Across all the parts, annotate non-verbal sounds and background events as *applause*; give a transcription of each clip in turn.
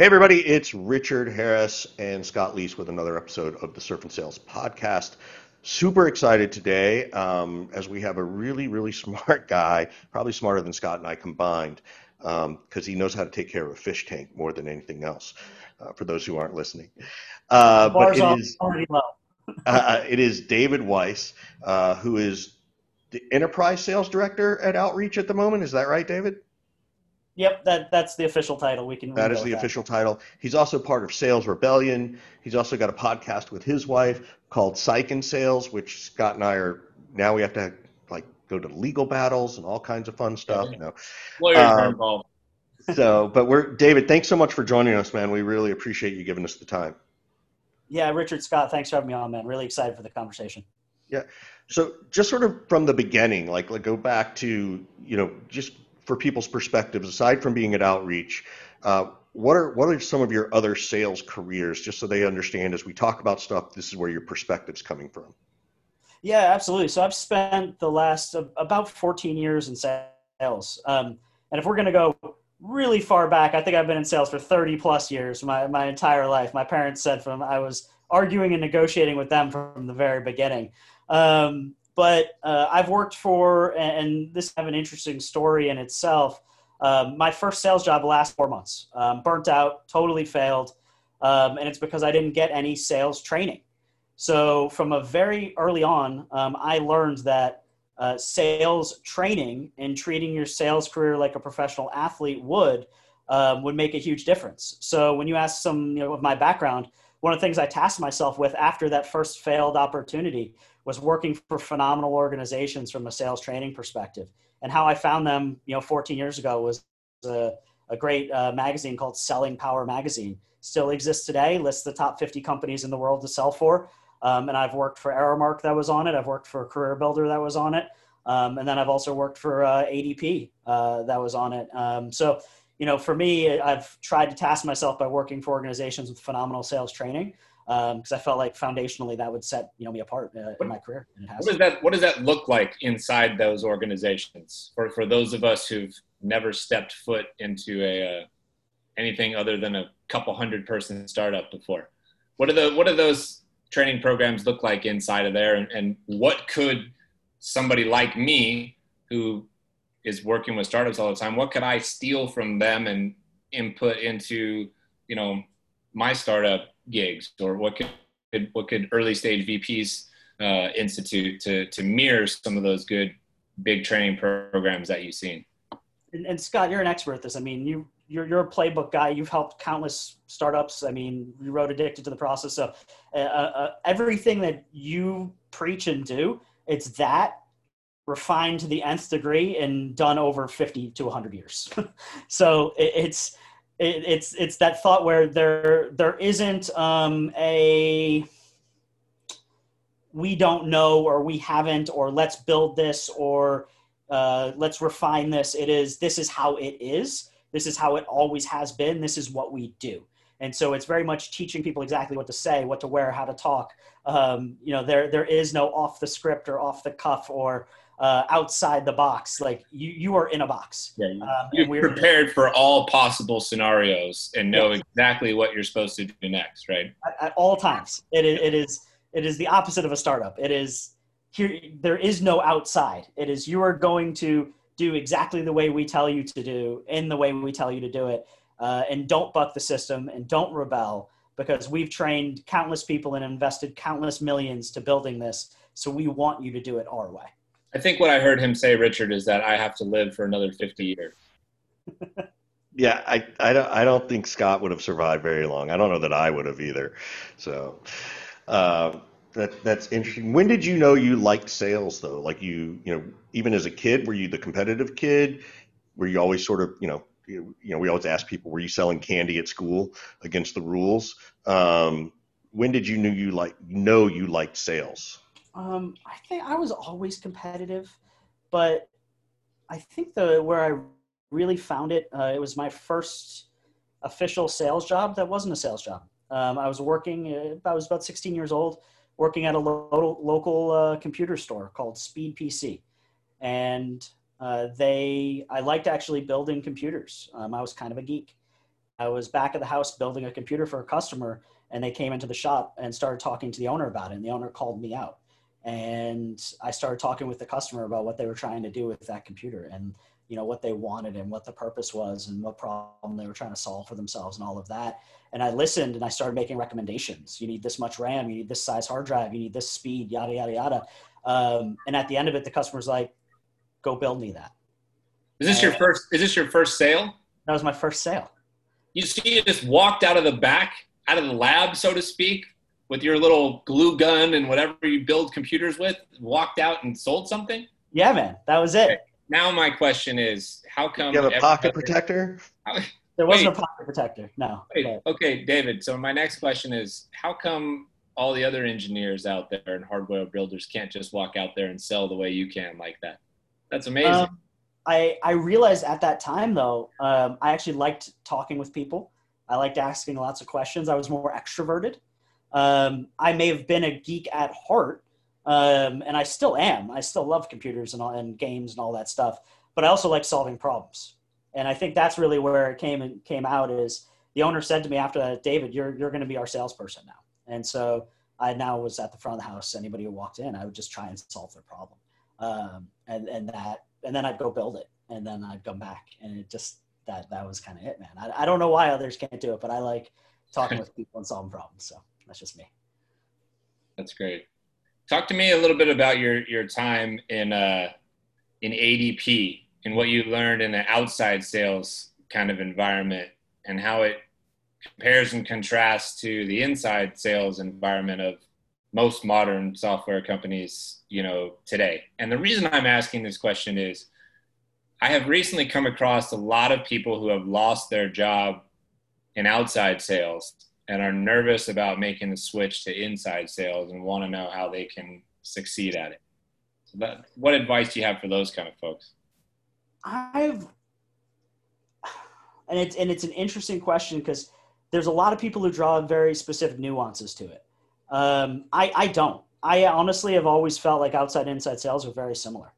Hey, everybody, it's Richard Harris and Scott Leese with another episode of the Surf and Sales Podcast. Super excited today um, as we have a really, really *laughs* smart guy, probably smarter than Scott and I combined, because um, he knows how to take care of a fish tank more than anything else, uh, for those who aren't listening. Uh, but it is, *laughs* uh, it is David Weiss, uh, who is the Enterprise Sales Director at Outreach at the moment. Is that right, David? Yep, that that's the official title. We can. That is the that. official title. He's also part of Sales Rebellion. He's also got a podcast with his wife called Psych and Sales, which Scott and I are now we have to like go to legal battles and all kinds of fun stuff. You know, lawyers um, are involved. *laughs* so, but we're David. Thanks so much for joining us, man. We really appreciate you giving us the time. Yeah, Richard Scott, thanks for having me on, man. Really excited for the conversation. Yeah. So, just sort of from the beginning, like, like go back to you know just for people's perspectives, aside from being at Outreach, uh, what are what are some of your other sales careers, just so they understand as we talk about stuff, this is where your perspective's coming from. Yeah, absolutely. So I've spent the last uh, about 14 years in sales, um, and if we're going to go really far back, I think I've been in sales for 30 plus years, my my entire life. My parents said from I was arguing and negotiating with them from the very beginning. Um, but uh, I've worked for, and this have an interesting story in itself. Um, my first sales job last four months, um, burnt out, totally failed, um, and it's because I didn't get any sales training. So from a very early on, um, I learned that uh, sales training and treating your sales career like a professional athlete would um, would make a huge difference. So when you ask some you know, of my background, one of the things I tasked myself with after that first failed opportunity was working for phenomenal organizations from a sales training perspective. And how I found them, you know, 14 years ago was a, a great uh, magazine called Selling Power Magazine. Still exists today, lists the top 50 companies in the world to sell for. Um, and I've worked for Aramark that was on it. I've worked for Career Builder that was on it. Um, and then I've also worked for uh, ADP uh, that was on it. Um, so, you know, for me, I've tried to task myself by working for organizations with phenomenal sales training because um, I felt like foundationally that would set you know me apart uh, in my career. what does that What does that look like inside those organizations for for those of us who've never stepped foot into a uh, anything other than a couple hundred person startup before? What are the What do those training programs look like inside of there, and, and what could somebody like me who is working with startups all the time, what could I steal from them and input into you know my startup gigs, or what could what could early stage VPs uh, institute to to mirror some of those good big training programs that you've seen? And, and Scott, you're an expert at this. I mean, you you're, you're a playbook guy. You've helped countless startups. I mean, you wrote Addicted to the Process. So uh, uh, everything that you preach and do, it's that refined to the nth degree and done over 50 to 100 years. *laughs* so it, it's it, it's it's that thought where there there isn't um, a we don't know or we haven't or let's build this or uh, let's refine this. It is this is how it is. This is how it always has been. This is what we do. And so it's very much teaching people exactly what to say, what to wear, how to talk. Um, you know, there there is no off the script or off the cuff or uh, outside the box. Like you, you are in a box. Yeah, you, um, you're prepared for all possible scenarios and know yes. exactly what you're supposed to do next, right? At, at all times, it is, it is it is the opposite of a startup. It is here. There is no outside. It is you are going to do exactly the way we tell you to do in the way we tell you to do it, uh, and don't buck the system and don't rebel because we've trained countless people and invested countless millions to building this. So we want you to do it our way. I think what I heard him say, Richard, is that I have to live for another 50 years. *laughs* yeah, I, I, don't, I don't think Scott would have survived very long. I don't know that I would have either. So uh, that, that's interesting. When did you know you liked sales, though? Like you, you know, even as a kid, were you the competitive kid? Were you always sort of, you know, you, know, we always ask people, were you selling candy at school against the rules? Um, when did you know you like know you liked sales? Um, I think I was always competitive, but I think the where I really found it, uh, it was my first official sales job that wasn't a sales job. Um, I was working, uh, I was about 16 years old, working at a lo- local uh, computer store called Speed PC. And uh, they, I liked actually building computers. Um, I was kind of a geek. I was back at the house building a computer for a customer, and they came into the shop and started talking to the owner about it. And the owner called me out, and I started talking with the customer about what they were trying to do with that computer and you know what they wanted and what the purpose was and what problem they were trying to solve for themselves and all of that. And i listened and i started making recommendations. You need this much ram you need this size hard drive you need this speed yada yada yada. Um, and at the end of it the customer's like go build me that. Is this your first is this your first sale? That was my first sale. You see you just walked out of the back out of the lab so to speak with your little glue gun and whatever you build computers with walked out and sold something yeah man that was it okay now my question is, how come you have a pocket protector? there wasn't wait, a pocket protector. No. Wait, okay, David. So my next question is, how come all the other engineers out there and hardware builders can't just walk out there and sell the way you can like that? That's amazing. Um, I I realized at that time though, um, I actually liked talking with people. I liked asking lots of questions. I was more extroverted. Um, I may have been a geek at heart, um, and I still am. I still love computers and, all, and games and all that stuff. But I also like solving problems, and I think that's really where it came and came out. Is the owner said to me after that, David, you're you're going to be our salesperson now. And so I now was at the front of the house. Anybody who walked in, I would just try and solve their problem, um, and and that, and then I'd go build it, and then I'd come back, and it just that that was kind of it, man. I, I don't know why others can't do it, but I like talking *laughs* with people and solving problems. So that's just me. That's great. Talk to me a little bit about your your time in uh, in ADP and what you learned in an outside sales kind of environment and how it compares and contrasts to the inside sales environment of most modern software companies, you know, today. And the reason I'm asking this question is I have recently come across a lot of people who have lost their job in outside sales and are nervous about making the switch to inside sales and want to know how they can succeed at it. So that, what advice do you have for those kind of folks? I've, and it's and it's an interesting question because there's a lot of people who draw very specific nuances to it. Um, I I don't. I honestly have always felt like outside inside sales are very similar.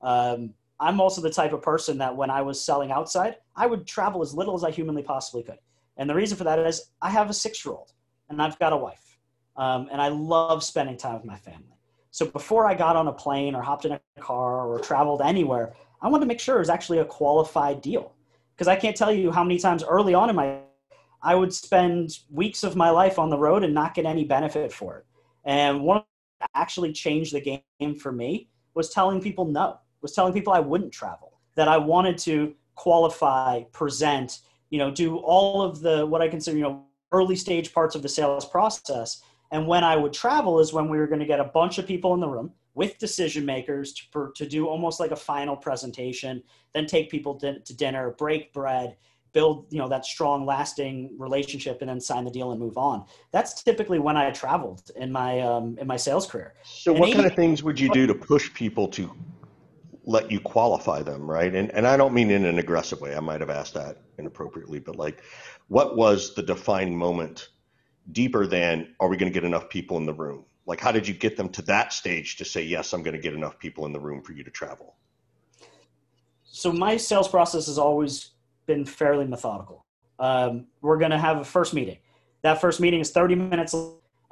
Um, I'm also the type of person that when I was selling outside, I would travel as little as I humanly possibly could. And the reason for that is I have a six year old and I've got a wife. Um, and I love spending time with my family. So before I got on a plane or hopped in a car or traveled anywhere, I wanted to make sure it was actually a qualified deal. Because I can't tell you how many times early on in my I would spend weeks of my life on the road and not get any benefit for it. And one that actually changed the game for me was telling people no, was telling people I wouldn't travel, that I wanted to qualify, present, you know, do all of the what I consider, you know, early stage parts of the sales process. And when I would travel is when we were going to get a bunch of people in the room with decision makers to, for, to do almost like a final presentation, then take people to, to dinner, break bread, build you know that strong lasting relationship and then sign the deal and move on that's typically when i traveled in my um, in my sales career so and what kind of things would you do to push people to let you qualify them, right? And and I don't mean in an aggressive way. I might have asked that inappropriately, but like, what was the defining moment deeper than are we going to get enough people in the room? Like, how did you get them to that stage to say yes, I'm going to get enough people in the room for you to travel? So my sales process has always been fairly methodical. Um, we're going to have a first meeting. That first meeting is 30 minutes,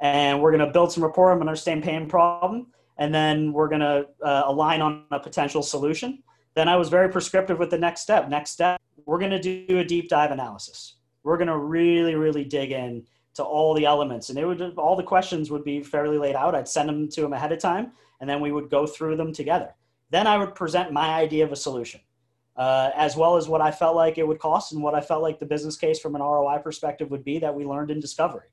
and we're going to build some rapport. To understand pain problem and then we're going to uh, align on a potential solution. Then I was very prescriptive with the next step. Next step, we're going to do a deep dive analysis. We're going to really, really dig in to all the elements, and it would all the questions would be fairly laid out. I'd send them to them ahead of time, and then we would go through them together. Then I would present my idea of a solution, uh, as well as what I felt like it would cost and what I felt like the business case from an ROI perspective would be that we learned in discovery.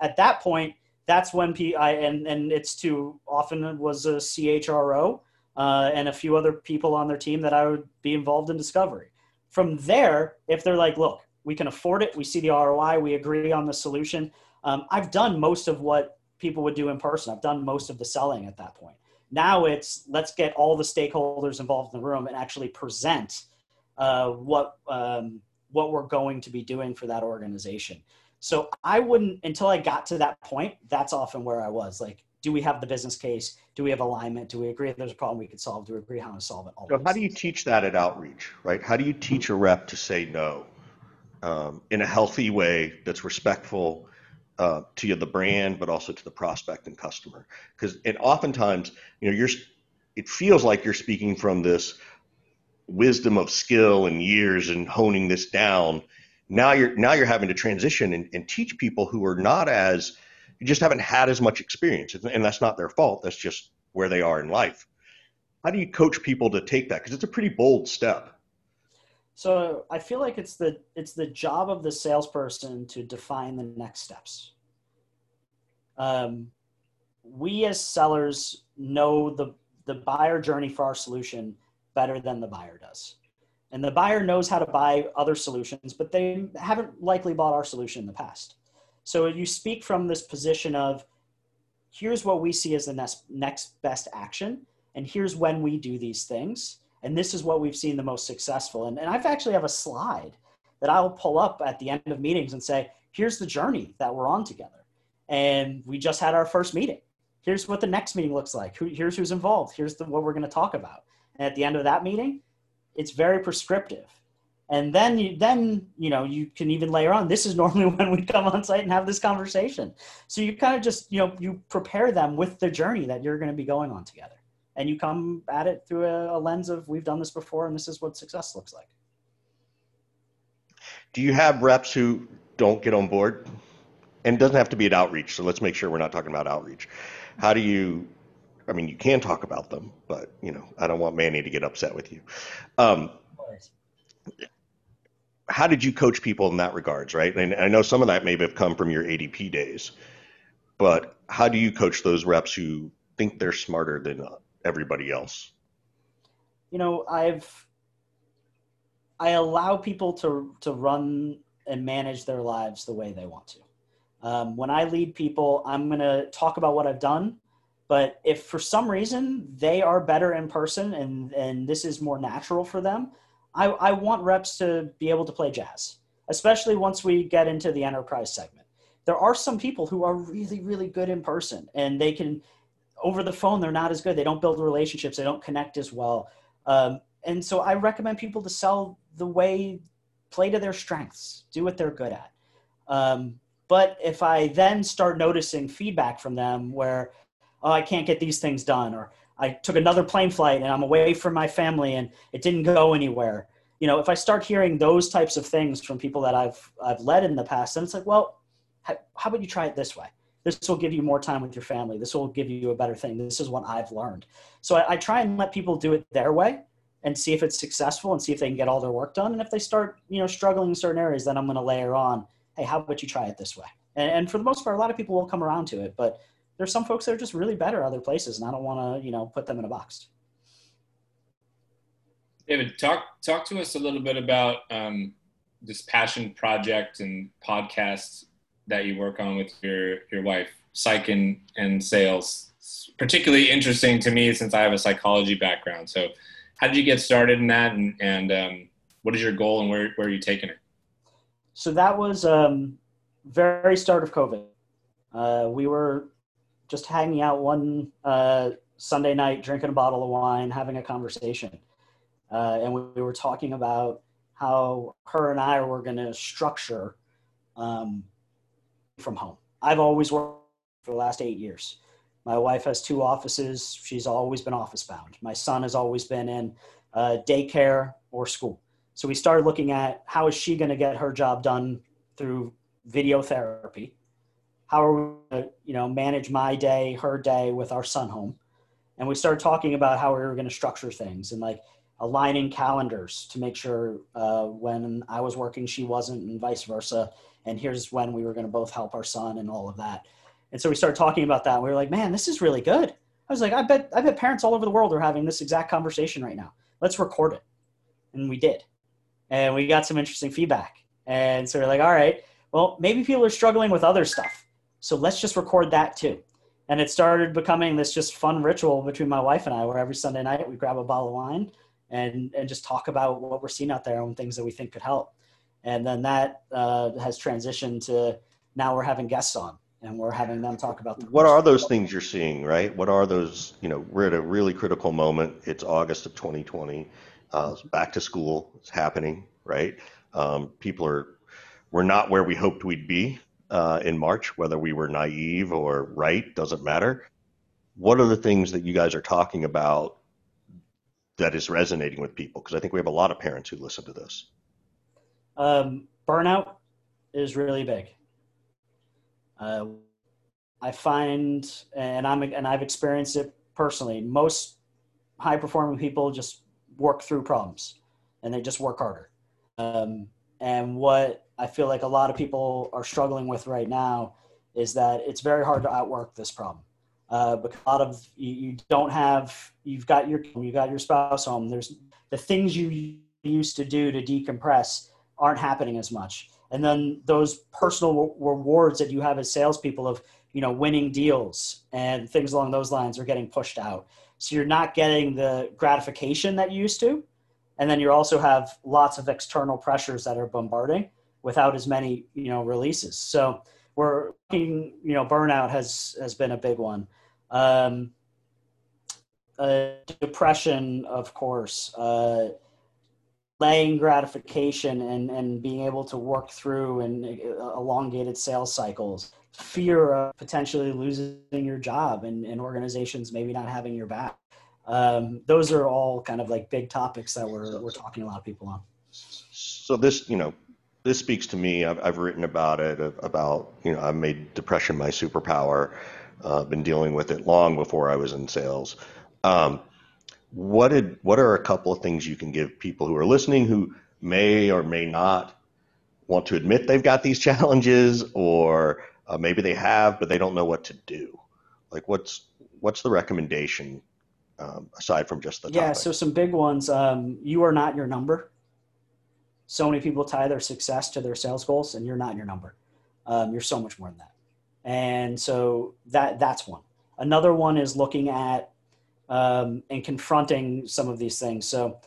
At that point, that's when P I and and it's too often was a CHRO uh, and a few other people on their team that I would be involved in discovery. From there, if they're like, look, we can afford it, we see the ROI, we agree on the solution. Um, I've done most of what people would do in person. I've done most of the selling at that point. Now it's let's get all the stakeholders involved in the room and actually present uh, what um, what we're going to be doing for that organization. So I wouldn't until I got to that point. That's often where I was. Like, do we have the business case? Do we have alignment? Do we agree there's a problem we could solve? Do we agree how to solve it? All so how do you teach that at outreach, right? How do you teach a rep to say no? um, in a healthy way that's respectful uh, to the brand, but also to the prospect and customer. Because and oftentimes, you know, you're it feels like you're speaking from this wisdom of skill and years and honing this down. Now you're now you're having to transition and, and teach people who are not as you just haven't had as much experience, and that's not their fault. That's just where they are in life. How do you coach people to take that? Because it's a pretty bold step. So I feel like it's the it's the job of the salesperson to define the next steps. Um, we as sellers know the the buyer journey for our solution better than the buyer does. And the buyer knows how to buy other solutions, but they haven't likely bought our solution in the past. So you speak from this position of here's what we see as the next, next best action, and here's when we do these things and this is what we've seen the most successful. And, and i've actually have a slide that i'll pull up at the end of meetings and say here's the journey that we're on together. And we just had our first meeting. Here's what the next meeting looks like. Here's who's involved. Here's the, what we're going to talk about. And at the end of that meeting it's very prescriptive and then you then you know you can even layer on this is normally *laughs* when we come on site and have this conversation so you kind of just you know you prepare them with the journey that you're going to be going on together and you come at it through a, a lens of we've done this before and this is what success looks like. Do you have reps who don't get on board? And it doesn't have to be at outreach, so let's make sure we're not talking about outreach. How do you I mean, you can talk about them, but you know, I don't want Manny to get upset with you. Um, how did you coach people in that regards, right? And I know some of that may have come from your ADP days, but how do you coach those reps who think they're smarter than everybody else? You know, I've I allow people to to run and manage their lives the way they want to. Um, when I lead people, I'm going to talk about what I've done. But if for some reason they are better in person and, and this is more natural for them, I, I want reps to be able to play jazz, especially once we get into the enterprise segment. There are some people who are really, really good in person and they can over the phone they're not as good. They don't build relationships. They don't connect as well. Um, and so i recommend people to sell the way play to their strengths do what they're good at. Um, but if i then start noticing feedback from them where oh i can't get these things done or i took another plane flight and i'm away from my family and it didn't go anywhere. You know if i start hearing those types of things from people that i've i've led in the past then it's like well how, about you try it this way? This will give you more time with your family. This will give you a better thing. This is what i've learned. So I, I, try and let people do it their way and see if it's successful and see if they can get all their work done. And if they start you know struggling in certain areas then i'm going to layer on hey how about you try it this way? And, and, for the most part a lot of people will come around to it but there's some folks that are just really better other places and i don't want to you know put them in a box david talk talk to us a little bit about um, this passion project and podcasts that you work on with your your wife, psych and, and sales. It's particularly interesting to me since I have a psychology background. So, how did you get started in that, and and um, what is your goal, and where where are you taking it? So that was um, very start of COVID. Uh, we were just hanging out one uh, Sunday night, drinking a bottle of wine, having a conversation, uh, and we, we, were talking about how her and I were going to structure um, from home. I've always worked for the last eight years. My wife has two offices. She's always been office bound. My son has always been in uh, daycare or school. So we started looking at how is she going to get her job done through video therapy? How are we going to, you know, manage my day, her day with our son home? And we started talking about how we were going to structure things and like aligning calendars to make sure uh, when I was working, she wasn't, and vice versa and here's when we were going to both help our son and all of that. And so we started talking about that. And we were like, man, this is really good. I was like, I bet, I bet parents all over the world are having this exact conversation right now. Let's record it. And we did. And we got some interesting feedback. And so we're like, all right, well, maybe people are struggling with other stuff. So let's just record that too. And it started becoming this just fun ritual between my wife and I, where every Sunday night we grab a bottle of wine and, and just talk about what we're seeing out there and things that we think could help. And then that uh, has transitioned to now we're having guests on and we're having them talk about what are those things you're seeing right? What are those you know we're at a really critical moment. It's august of 2020 uh, back to school. Is happening right? Um, people are we're not where we hoped we'd be uh, in March, whether we were naive or right, doesn't matter. What are the things that you guys are talking about that is resonating with people? Because I think we have a lot of parents who listen to this. Um, burnout is really big. Uh, I find, and I'm and I've experienced it personally. Most high performing people just work through problems, and they just work harder. Um, and what I feel like a lot of people are struggling with right now is that it's very hard to outwork this problem. Uh, because a lot of you, you, don't have you've got your you've got your spouse home. There's the things you used to do to decompress aren't happening as much, and then those personal rewards that you have as salespeople of you know winning deals and things along those lines are getting pushed out. So you're not getting the gratification that you used to, and then you also have lots of external pressures that are bombarding without as many you know releases. So we're you know burnout has has been a big one. Um, uh, depression, of course, uh, laying gratification and and being able to work through and uh, elongated sales cycles, fear of potentially losing your job and, and organizations maybe not having your back. Um, those are all kind of like big topics that we're we're talking a lot of people on. So this, you know, this speaks to me. I've, I've written about it, about, you know, I made depression my superpower. Uh, been dealing with it long before I was in sales. Um, what did, what are a couple of things you can give people who are listening who may or may not want to admit they've got these *laughs* challenges or uh, maybe they have, but they don't know what to do? Like what's, what's the recommendation um, aside from just the yeah topic? so some big ones um, you are not your number so many people tie their success to their sales goals and you're not your number. Um, you're so much more than that. And so that that's one. Another one is looking at um, and confronting some of these things. So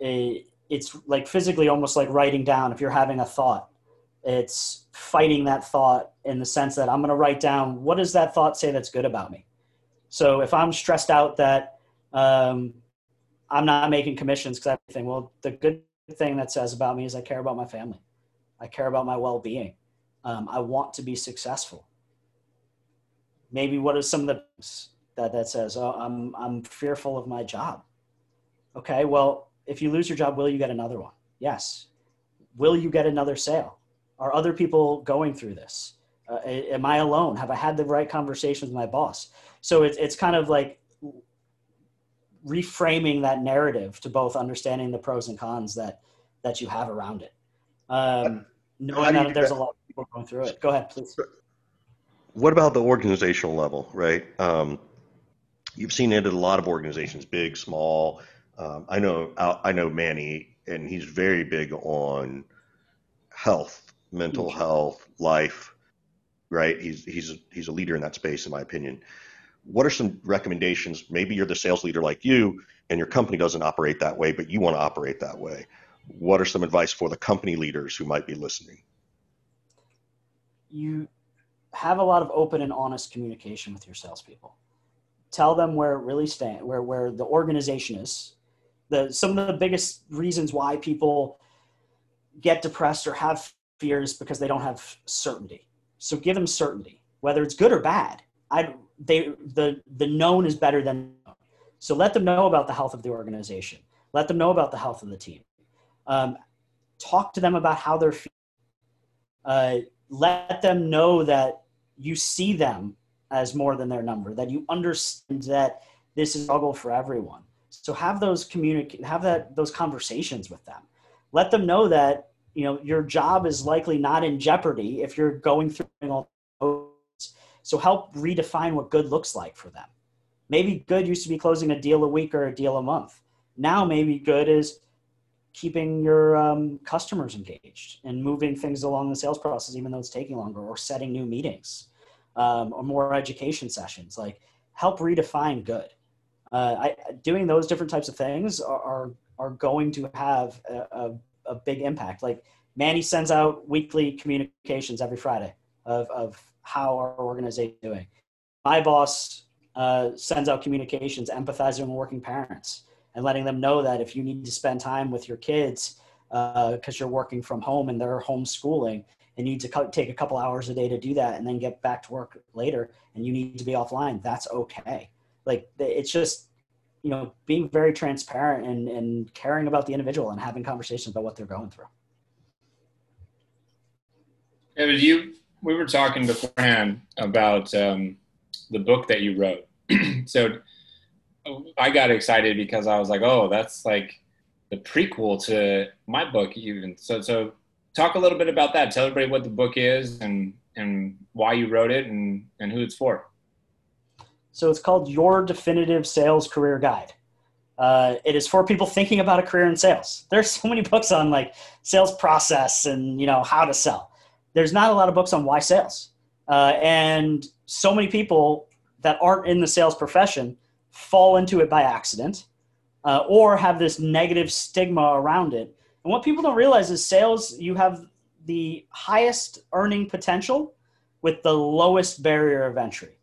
it, it's like physically almost like writing down if you're having a thought it's fighting that thought in the sense that i'm going to write down what does that thought say that's good about me? So if i'm stressed out that um, i'm not making commissions because i think well the good thing that says about me is I care about my family. I care about my well being. Um, I want to be successful. Maybe what are some of the that that says, oh, I'm I'm fearful of my job. Okay, well, if you lose your job, will you get another one? Yes. Will you get another sale? Are other people going through this? Uh, am I alone? Have I had the right conversations with my boss? So it's it's kind of like reframing that narrative to both understanding the pros and cons that that you have around it. Um, knowing that there's that? a lot of people going through it. Go ahead, please. What about the organizational level, right? Um, you've seen it at a lot of organizations, big, small. Um, I know I know Manny, and he's very big on health, mental health, life. Right? He's he's he's a leader in that space, in my opinion what are some recommendations? Maybe you're the sales leader like you, and your company doesn't operate that way, but you want to operate that way. What are some advice for the company leaders who might be listening? You have a lot of open and honest communication with your salespeople. Tell them where it really stand, where where the organization is. The some of the biggest reasons why people get depressed or have fears because they don't have certainty. So give them certainty, whether it's good or bad. I they the the known is better than so let them know about the health of the organization. Let them know about the health of the team. Um, talk to them about how they're feeling uh, let them know that you see them as more than their number that you understand that this is a struggle for everyone. So have those communicate have that those conversations with them. Let them know that you know your job is likely not in jeopardy if you're going through all so help redefine what good looks like for them. Maybe good used to be closing a deal a week or a deal a month. Now maybe good is keeping your um, customers engaged and moving things along the sales process, even though it's taking longer, or setting new meetings um, or more education sessions. Like help redefine good. Uh, I, doing those different types of things are, are, going to have a, a, a, big impact. Like Manny sends out weekly communications every Friday of, of how our organization is doing. My boss uh, sends out communications empathizing with working parents and letting them know that if you need to spend time with your kids, because uh, you're working from home and they're homeschooling and you need to take a couple hours a day to do that and then get back to work later and you need to be offline that's okay like it's just you know being very transparent and, and caring about the individual and having conversations about what they're going through but you we were talking beforehand about um, the book that you wrote *clears throat* so i got excited because i was like oh that's like the prequel to my book even so so talk a little bit about that. Tell everybody what the book is and and why you wrote it and and who it's for. So it's called Your Definitive Sales Career Guide. Uh, it is for people thinking about a career in sales. There's so many books on like sales process and you know how to sell. There's not a lot of books on why sales, uh, and so many people that aren't in the sales profession fall into it by accident, uh, or have this negative stigma around it. And what people don't realize is sales, you have the highest earning potential with the lowest barrier of entry.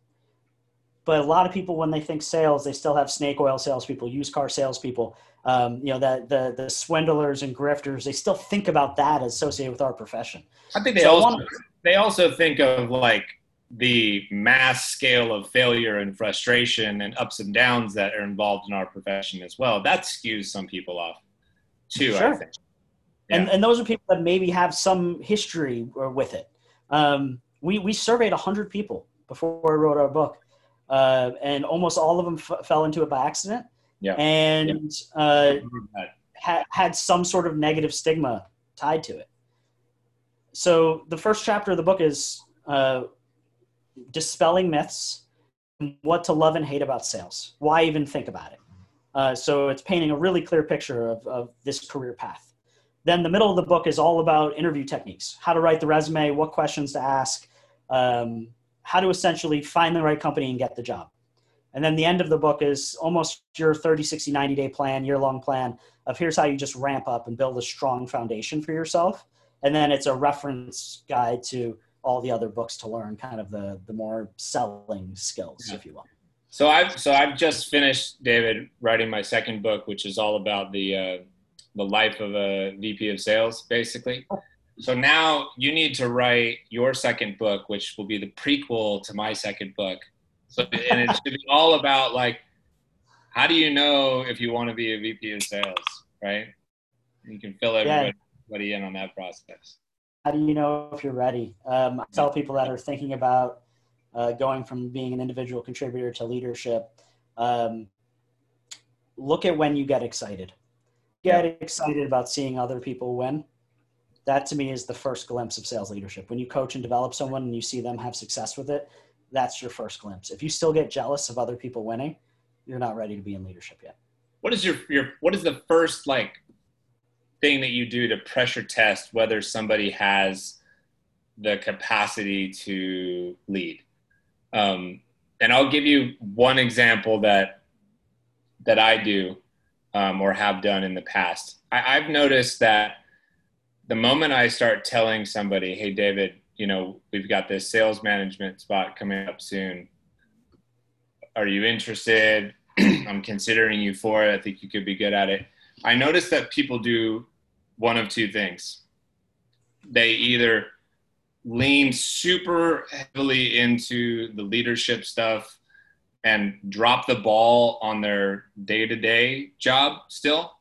But a lot of people, when they think sales, they still have snake oil salespeople, used car salespeople, um, you know, the, the, the swindlers and grifters. They still think about that associated with our profession. I think they so also they also think of like the mass scale of failure and frustration and ups and downs that are involved in our profession as well. That skews some people off too. Sure. I think and and those are people that maybe have some history with it. Um, we we surveyed hundred people before we wrote our book, uh, and almost all of them f- fell into it by accident. Yeah, and yeah. Uh, had had some sort of negative stigma tied to it. So the first chapter of the book is uh, dispelling myths, what to love and hate about sales. Why even think about it? Uh, so it's painting a really clear picture of, of this career path. Then the middle of the book is all about interview techniques, how to write the resume, what questions to ask, um, how to essentially find the right company and get the job. And then the end of the book is almost your 30, 60, 90 day plan, year long plan of here's how you just ramp up and build a strong foundation for yourself. And then it's a reference guide to all the other books to learn kind of the, the more selling skills, yeah. if you will. So I've, so I've just finished, David, writing my second book, which is all about the, uh, the life of a VP of sales, basically. So now you need to write your second book, which will be the prequel to my second book. So and it should be all about like, how do you know if you want to be a VP of sales, right? You can fill everybody, yeah. in on that process. How do you know if you're ready? Um, I tell people that are thinking about uh, going from being an individual contributor to leadership. Um, look at when you get excited get yeah. excited about seeing other people win. That to me is the first glimpse of sales leadership. When you coach and develop someone and you see them have success with it, that's your first glimpse. If you still get jealous of other people winning, you're not ready to be in leadership yet. What is your your what is the first like thing that you do to pressure test whether somebody has the capacity to lead? Um, and I'll give you one example that that I do um, or have done in the past. I, I've noticed that the moment I start telling somebody, "Hey, David, you know, we've got this sales management spot coming up soon. Are you interested? *clears throat* I'm considering you for it. I think you could be good at it." I notice that people do one of two things. They either lean super heavily into the leadership stuff and drop the ball on their day-to-day job still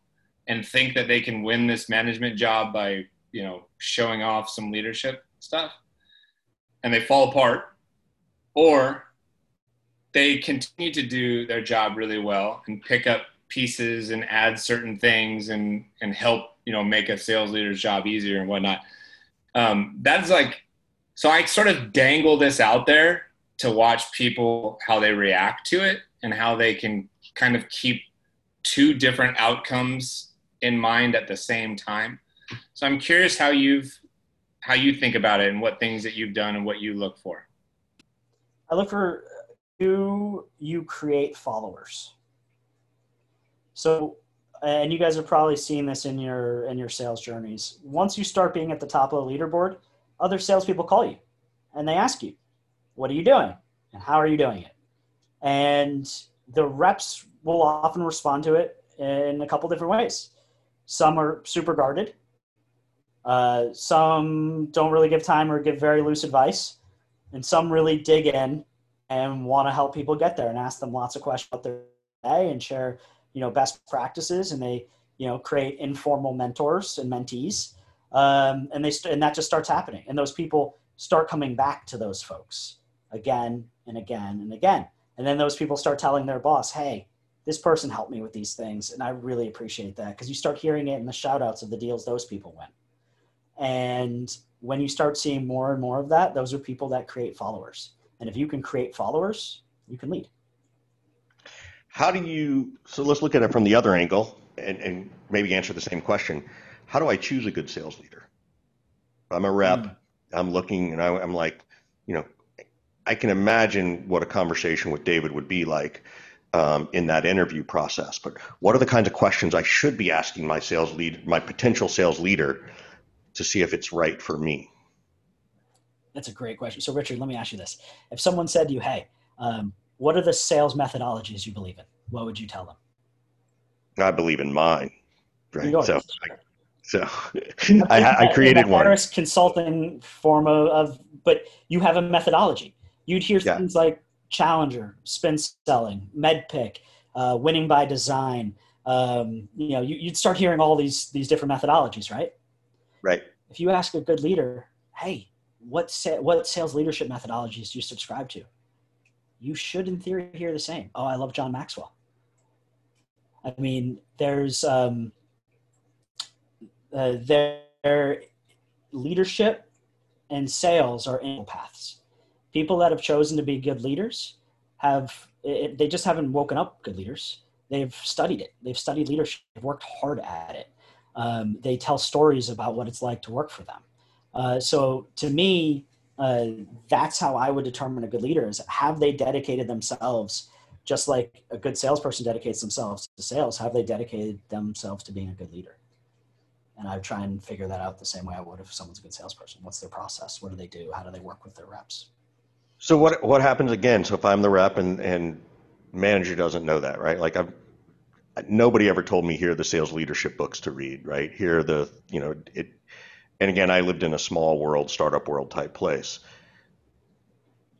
and think that they can win this management job by you know showing off some leadership stuff and they fall apart or they continue to do their job really well and pick up pieces and add certain things and and help you know make a sales leader's job easier and whatnot um, that's like so i sort of dangle this out there to watch people how they react to it and how they can kind of keep two different outcomes in mind at the same time. So I'm curious how you've how you think about it and what things that you've done and what you look for. I look for do you create followers? So and you guys have probably seen this in your in your sales journeys. Once you start being at the top of the leaderboard, other salespeople call you and they ask you, what are you doing? And how are you doing it? And the reps will often respond to it in a couple different ways. Some are super guarded Uh, some don't really give time or give very loose advice, and some really dig in and want to help people get there and ask them lots of questions about their day and share, you know, best practices. And they, you know, create informal mentors and mentees, um, and they st- and that just starts happening. And those people start coming back to those folks again and again and again. And then those people start telling their boss, "Hey, this person helped me with these things," and I really appreciate that because you start hearing it in the shout outs of the deals those people win. And when you start seeing more and more of that, those are people that create followers. And if you can create followers, you can lead. How do you, so let's look at it from the other angle and, and maybe answer the same question. How do I choose a good sales leader? I'm a rep, mm. I'm looking and I, I'm like, you know, I can imagine what a conversation with David would be like um, in that interview process. But what are the kinds of questions I should be asking my sales lead, my potential sales leader, to see if it's right for me? That's a great question. So, Richard, let me ask you this: If someone said to you, "Hey, um, what are the sales methodologies you believe in?" What would you tell them? I believe in mine. Right. So, I, so *laughs* I, I, created one. Harris consulting form of, of, but you have a methodology. You'd hear yeah. things like Challenger, spin selling, MEDDPICC, uh, winning by design. Um, you know, you, would start hearing all these these different methodologies, right? Right. If you ask a good leader, hey, what sa- what sales leadership methodologies do you subscribe to? You should, in theory, hear the same. Oh, I love John Maxwell. I mean, there's um, uh, leadership and sales are equal paths. People that have chosen to be good leaders have it, they just haven't woken up good leaders. They've studied it. They've studied leadership. They've worked hard at it um, they tell stories about what it's like to work for them. Uh, so to me, uh, that's how I would determine a good leader is have they dedicated themselves just like a good salesperson dedicates themselves to sales, have they dedicated themselves to being a good leader? And I try and figure that out the same way I would if someone's a good salesperson. What's their process? What do they do? How do they work with their reps? So what what happens again? So if I'm the rep and and manager doesn't know that, right? Like I've nobody ever told me here are the sales leadership books to read, right? Here are the, you know, it, and again, I lived in a small world, startup world type place.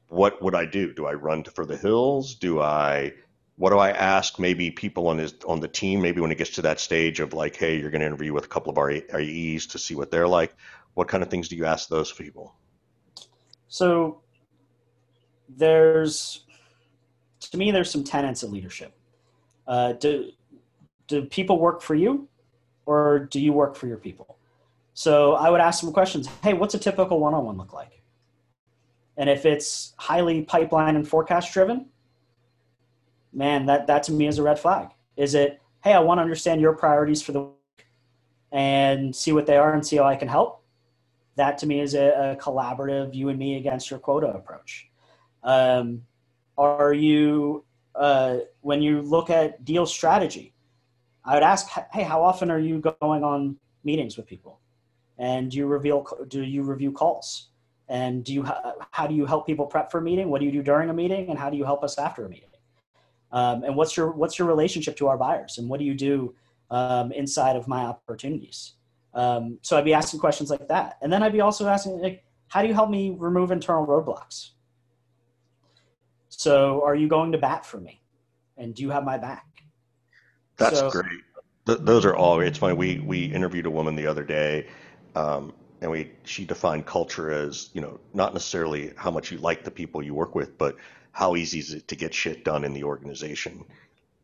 What would I do? Do I run for the hills? Do I, what do I ask maybe people on his, on the team, maybe when it gets to that stage of like, hey, you're going to interview with a couple of our AEs to see what they're like. What kind of things do you ask those people? So there's, to me, there's some tenets of leadership. Uh, do, do people work for you or do you work for your people? So I would ask them questions. Hey, what's a typical one-on-one look like? And if it's highly pipeline and forecast driven, man, that, that to me is a red flag. Is it, hey, I want to understand your priorities for the week and see what they are and see how I can help? That to me is a, a collaborative you and me against your quota approach. Um, are you, uh, when you look at deal strategy, I would ask, hey, how often are you going on meetings with people? And do you reveal, do you review calls? And do you, how do you help people prep for a meeting? What do you do during a meeting? And how do you help us after a meeting? Um, and what's your, what's your relationship to our buyers? And what do you do um, inside of my opportunities? Um, so I'd be asking questions like that. And then I'd be also asking, like, how do you help me remove internal roadblocks? So are you going to bat for me? And do you have my back? That's so, great. Th- those are all. It's funny. We we interviewed a woman the other day, um, and we she defined culture as you know not necessarily how much you like the people you work with, but how easy is it to get shit done in the organization.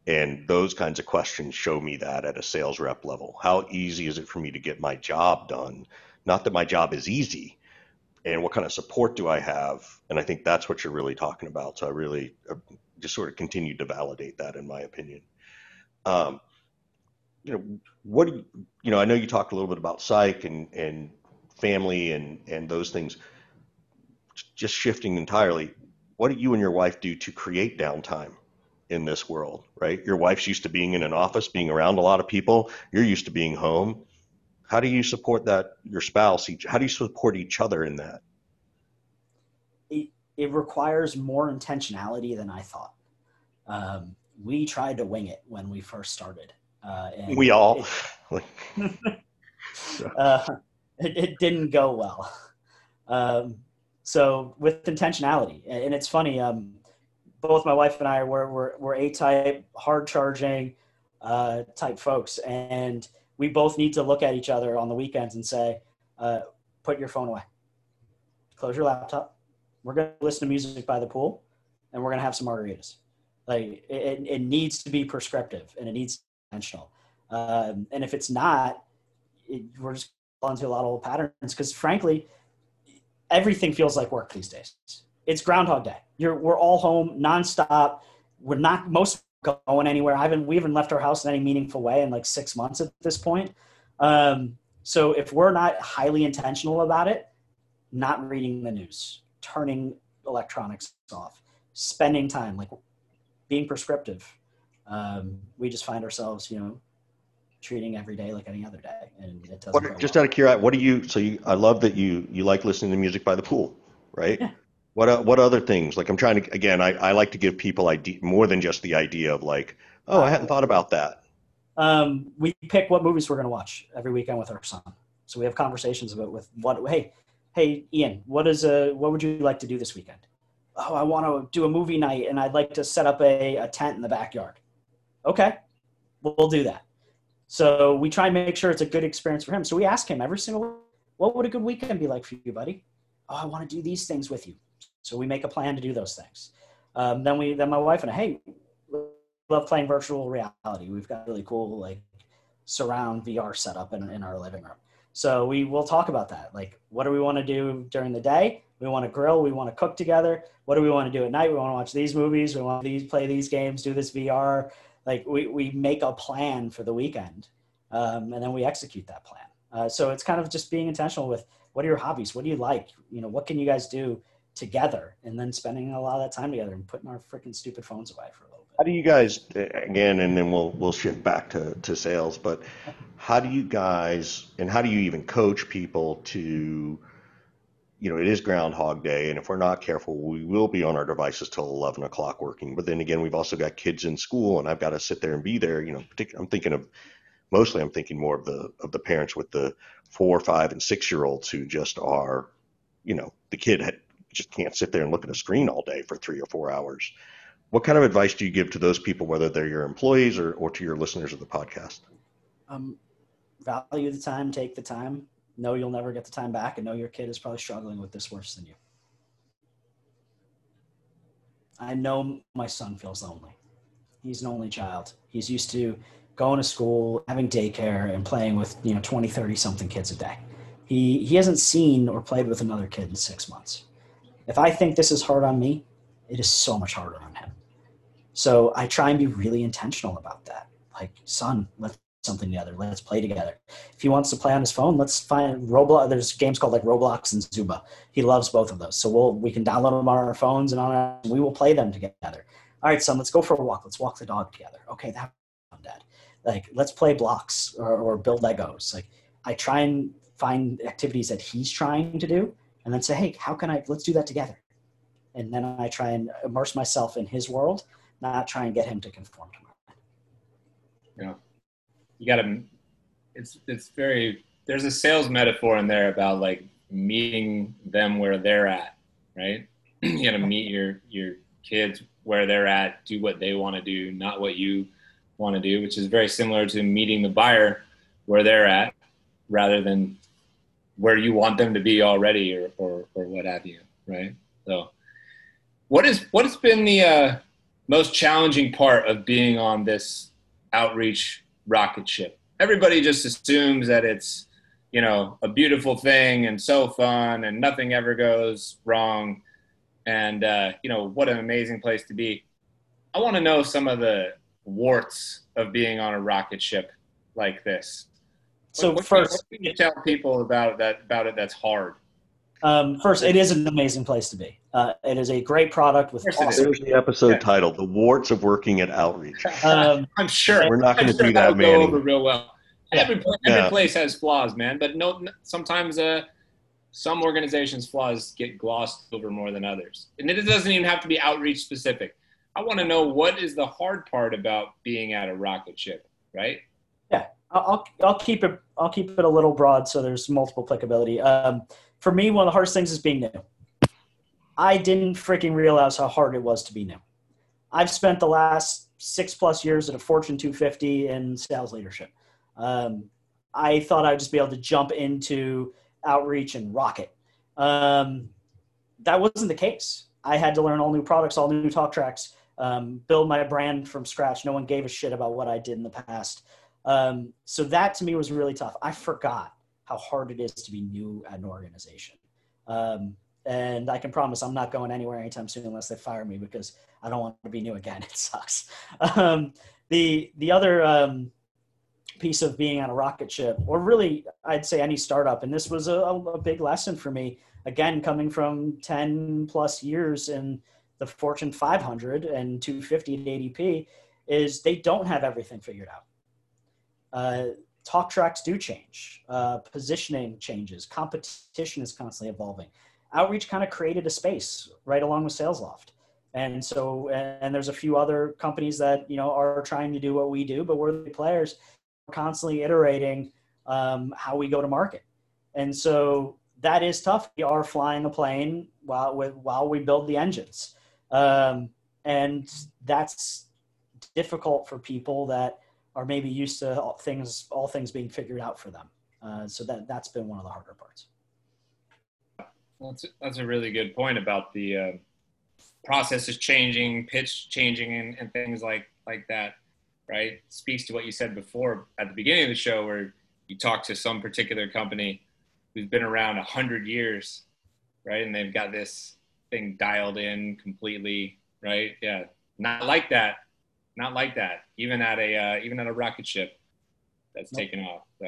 And those kinds of questions show me that at a sales rep level. How easy is it for me to get my job done? Not that my job is easy, and what kind of support do I have? And I think that's what you're really talking about. So I really uh, just sort of continue to validate that, in my opinion. Um, you know, what do you, you know, I know you talked a little bit about psych and, and family and, and those things, just shifting entirely. What do you and your wife do to create downtime in this world, right? Your wife's used to being in an office, being around a lot of people. You're used to being home. How do you support that, your spouse? Each, how do you support each other in that? It, it requires more intentionality than I thought. Um, we tried to wing it when we first started. Uh, we all. It, *laughs* *laughs* uh, it, it didn't go well. Um, so with intentionality, and it's funny. Um, both my wife and I were were, were A type, hard charging uh, type folks, and we both need to look at each other on the weekends and say, uh, "Put your phone away, close your laptop. We're going to listen to music by the pool, and we're going to have some margaritas." Like it, it needs to be prescriptive and it needs to be intentional. Um, and if it's not, it, we're just falling into a lot of old patterns because frankly, everything feels like work these days. It's Groundhog Day. You're, we're all home nonstop. We're not most going anywhere. I haven't we haven't left our house in any meaningful way in like six months at this point. Um, so if we're not highly intentional about it, not reading the news, turning electronics off, spending time like being prescriptive, um, we just find ourselves, you know, treating every day like any other day, and it doesn't. What, just well. out of curiosity, what do you? So you, I love that you you like listening to music by the pool, right? Yeah. *laughs* What uh, what other things? Like I'm trying to again, I, I like to give people idea more than just the idea of like, oh, I hadn't thought about that. Um, we pick what movies we're going to watch every weekend with our son, so we have conversations about with what. Hey, hey, Ian, what is a what would you like to do this weekend? Oh, I want to do a movie night, and I'd like to set up a, a tent in the backyard. Okay, we'll do that. So we try and make sure it's a good experience for him. So we ask him every single, what would a good weekend be like for you, buddy? Oh, I want to do these things with you. So we make a plan to do those things. Um, then we, then my wife and I, hey, love playing virtual reality. We've got really cool like surround VR setup in, in our living room. So we will talk about that. Like, what do we want to do during the day? We want to grill. We want to cook together. What do we want to do at night? We want to watch these movies. We want to play these games, do this VR like we, we make a plan for the weekend um, and then we execute that plan uh, so it's kind of just being intentional with what are your hobbies what do you like you know what can you guys do together and then spending a lot of that time together and putting our freaking stupid phones away for a little bit how do you guys again and then we'll we'll shift back to, to sales but how do you guys and how do you even coach people to you know, it is Groundhog Day, and if we're not careful, we will be on our devices till 11 o'clock working. But then again, we've also got kids in school, and I've got to sit there and be there. You know, I'm thinking of mostly, I'm thinking more of the of the parents with the four, five, and six year olds who just are, you know, the kid had, just can't sit there and look at a screen all day for three or four hours. What kind of advice do you give to those people, whether they're your employees or, or to your listeners of the podcast? Um, value the time, take the time know you'll never get the time back and know your kid is probably struggling with this worse than you. I know my son feels lonely. He's an only child. He's used to going to school, having daycare, and playing with, you know, 20, 30 something kids a day. He, he hasn't seen or played with another kid in six months. If I think this is hard on me, it is so much harder on him. So I try and be really intentional about that. Like, son, let's something together. Let's play together. If he wants to play on his phone, let's find Roblox. There's games called like Roblox and Zooba. He loves both of those. So we'll we can download them on our phones and on our, we will play them together. All right, son, let's go for a walk. Let's walk the dog together. Okay, that fun, dad. Like let's play blocks or, or build Legos. Like I try and find activities that he's trying to do and then say, hey, how can I let's do that together. And then I try and immerse myself in his world, not try and get him to conform to mine. Yeah you got to it's it's very there's a sales metaphor in there about like meeting them where they're at right? *clears throat* You got to meet your your kids where they're at do what they want to do not what you want to do which is very similar to meeting the buyer where they're at rather than where you want them to be already or or, or what have you right? So what is what has been the uh, most challenging part of being on this outreach rocket ship. Everybody just assumes that it's, you know, a beautiful thing and so fun and nothing ever goes wrong. And, uh, you know, what an amazing place to be. I want to know some of the warts of being on a rocket ship like this. So what, what first, what can you tell people about that about it that's hard? Um, first, it is an amazing place to be. Uh, it is a great product with. Awesome. There's the episode yeah. title: "The Warts of Working at Outreach." *laughs* Um, I'm sure we're not going to sure do that, man. over real well. Yeah. Every, every yeah. place has flaws, man. But no, sometimes uh, some organizations' flaws get glossed over more than others, and it doesn't even have to be outreach specific. I want to know what is the hard part about being at a rocket ship, right? Yeah, I'll I'll keep it I'll keep it a little broad so there's multiple applicability. Um, for me, one of the hardest things is being new. I didn't freaking realize how hard it was to be new. I've spent the last six plus years at a Fortune 250 in sales leadership. Um, I thought I'd just be able to jump into outreach and rocket. Um, that wasn't the case. I had to learn all new products, all new talk tracks, um, build my brand from scratch. No one gave a shit about what I did in the past. Um, so that to me was really tough. I forgot how hard it is to be new at an organization. Um, and I can promise I'm not going anywhere anytime soon unless they fire me because I don't want to be new again. *laughs* It sucks. Um, the the other um, piece of being on a rocket ship, or really I'd say any startup, and this was a, a big lesson for me. Again, coming from 10 plus years in the Fortune 500 and 250 at ADP, is they don't have everything figured out. Uh, talk tracks do change, uh, positioning changes, competition is constantly evolving. Outreach kind of created a space right along with SalesLoft. And so, and there's a few other companies that, you know, are trying to do what we do, but we're the players constantly iterating um, how we go to market. And so that is tough. We are flying a plane while, with, while we build the engines. Um, and that's difficult for people that are maybe used to all things all things being figured out for them. Uh, so that that's been one of the harder parts. That's that's a really good point about the uh, processes changing, pitch changing, and, and things like like that. Right, speaks to what you said before at the beginning of the show, where you talk to some particular company who's been around a hundred years, right, and they've got this thing dialed in completely, right? Yeah, not like that not like that. Even at a uh, even at a rocket ship that's nope. taken off. So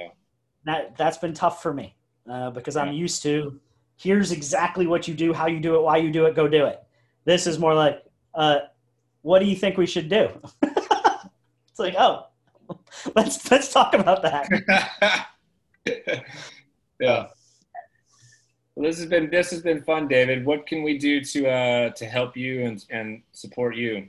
that that's been tough for me uh, because I'm used to here's exactly what you do, how you do it, why you do it, go do it. This is more like, uh, what do you think we should do? *laughs* it's like, oh, *laughs* let's let's talk about that. *laughs* yeah. Well, this has been this has been fun, David. What can we do to uh, to help you and and support you?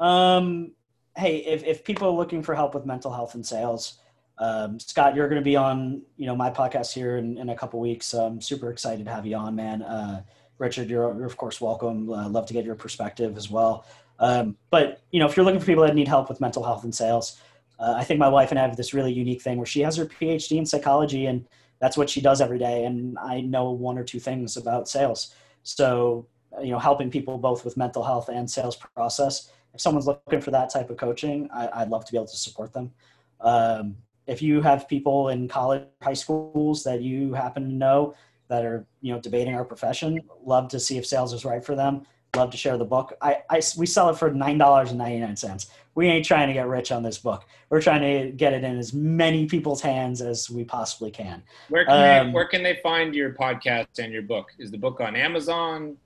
Um, hey, if, if people are looking for help with mental health and sales, um, Scott, you're going to be on, you know, my podcast here in, in a couple weeks. I'm super excited to have you on, man. Uh, Richard, you're, you're of course welcome. Uh, love to get your perspective as well. Um, but you know, if you're looking for people that need help with mental health and sales, uh, I think my wife and I have this really unique thing where she has her PhD in psychology and that's what she does every day. And I know one or two things about sales. So, you know, helping people both with mental health and sales process if someone's looking for that type of coaching, I, would love to be able to support them. Um, if you have people in college, high schools that you happen to know that are you know debating our profession, love to see if sales is right for them. Love to share the book. I, I we sell it for nine dollars and ninety nine cents. We ain't trying to get rich on this book. We're trying to get it in as many people's hands as we possibly can. Where can um, they, where can they find your podcast and your book? Is the book on Amazon?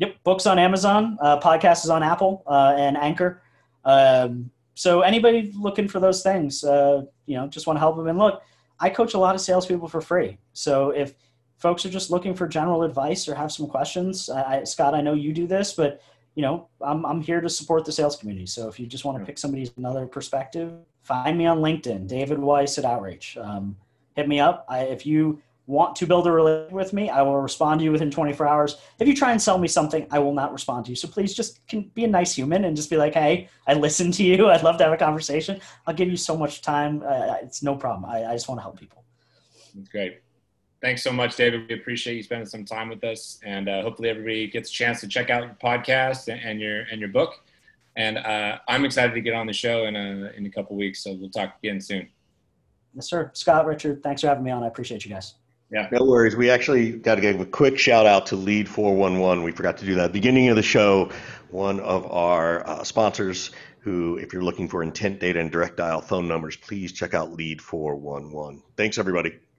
Yep, books on Amazon, uh, podcast is on Apple uh, and Anchor. Um, so anybody looking for those things, uh, you know, just want to help them. And look, I coach a lot of salespeople for free. So if folks are just looking for general advice or have some questions, I, Scott, I know you do this, but you know, I'm I'm here to support the sales community. So if you just want to pick somebody's another perspective, find me on LinkedIn, David Weiss at Outreach. Um, hit me up. I, if you want to build a relationship with me, I will respond to you within 24 hours. If you try and sell me something, I will not respond to you. So please just can be a nice human and just be like, hey, I listened to you. *laughs* I'd love to have a conversation. I'll give you so much time. Uh, it's no problem. I, I just want to help people. That's great. Thanks so much, David. We appreciate you spending some time with us, and uh, hopefully everybody gets a chance to check out your podcast and, and your and your book. And uh, I'm excited to get on the show in a in a couple weeks. So we'll talk again soon. Yes, sir. Scott, Richard, thanks for having me on. I appreciate you guys. Yeah. No worries. We actually got to give a quick shout out to Lead 411. We forgot to do that. Beginning of the show, one of our uh, sponsors who, if you're looking for intent data and direct dial phone numbers, please check out Lead 411. Thanks, everybody.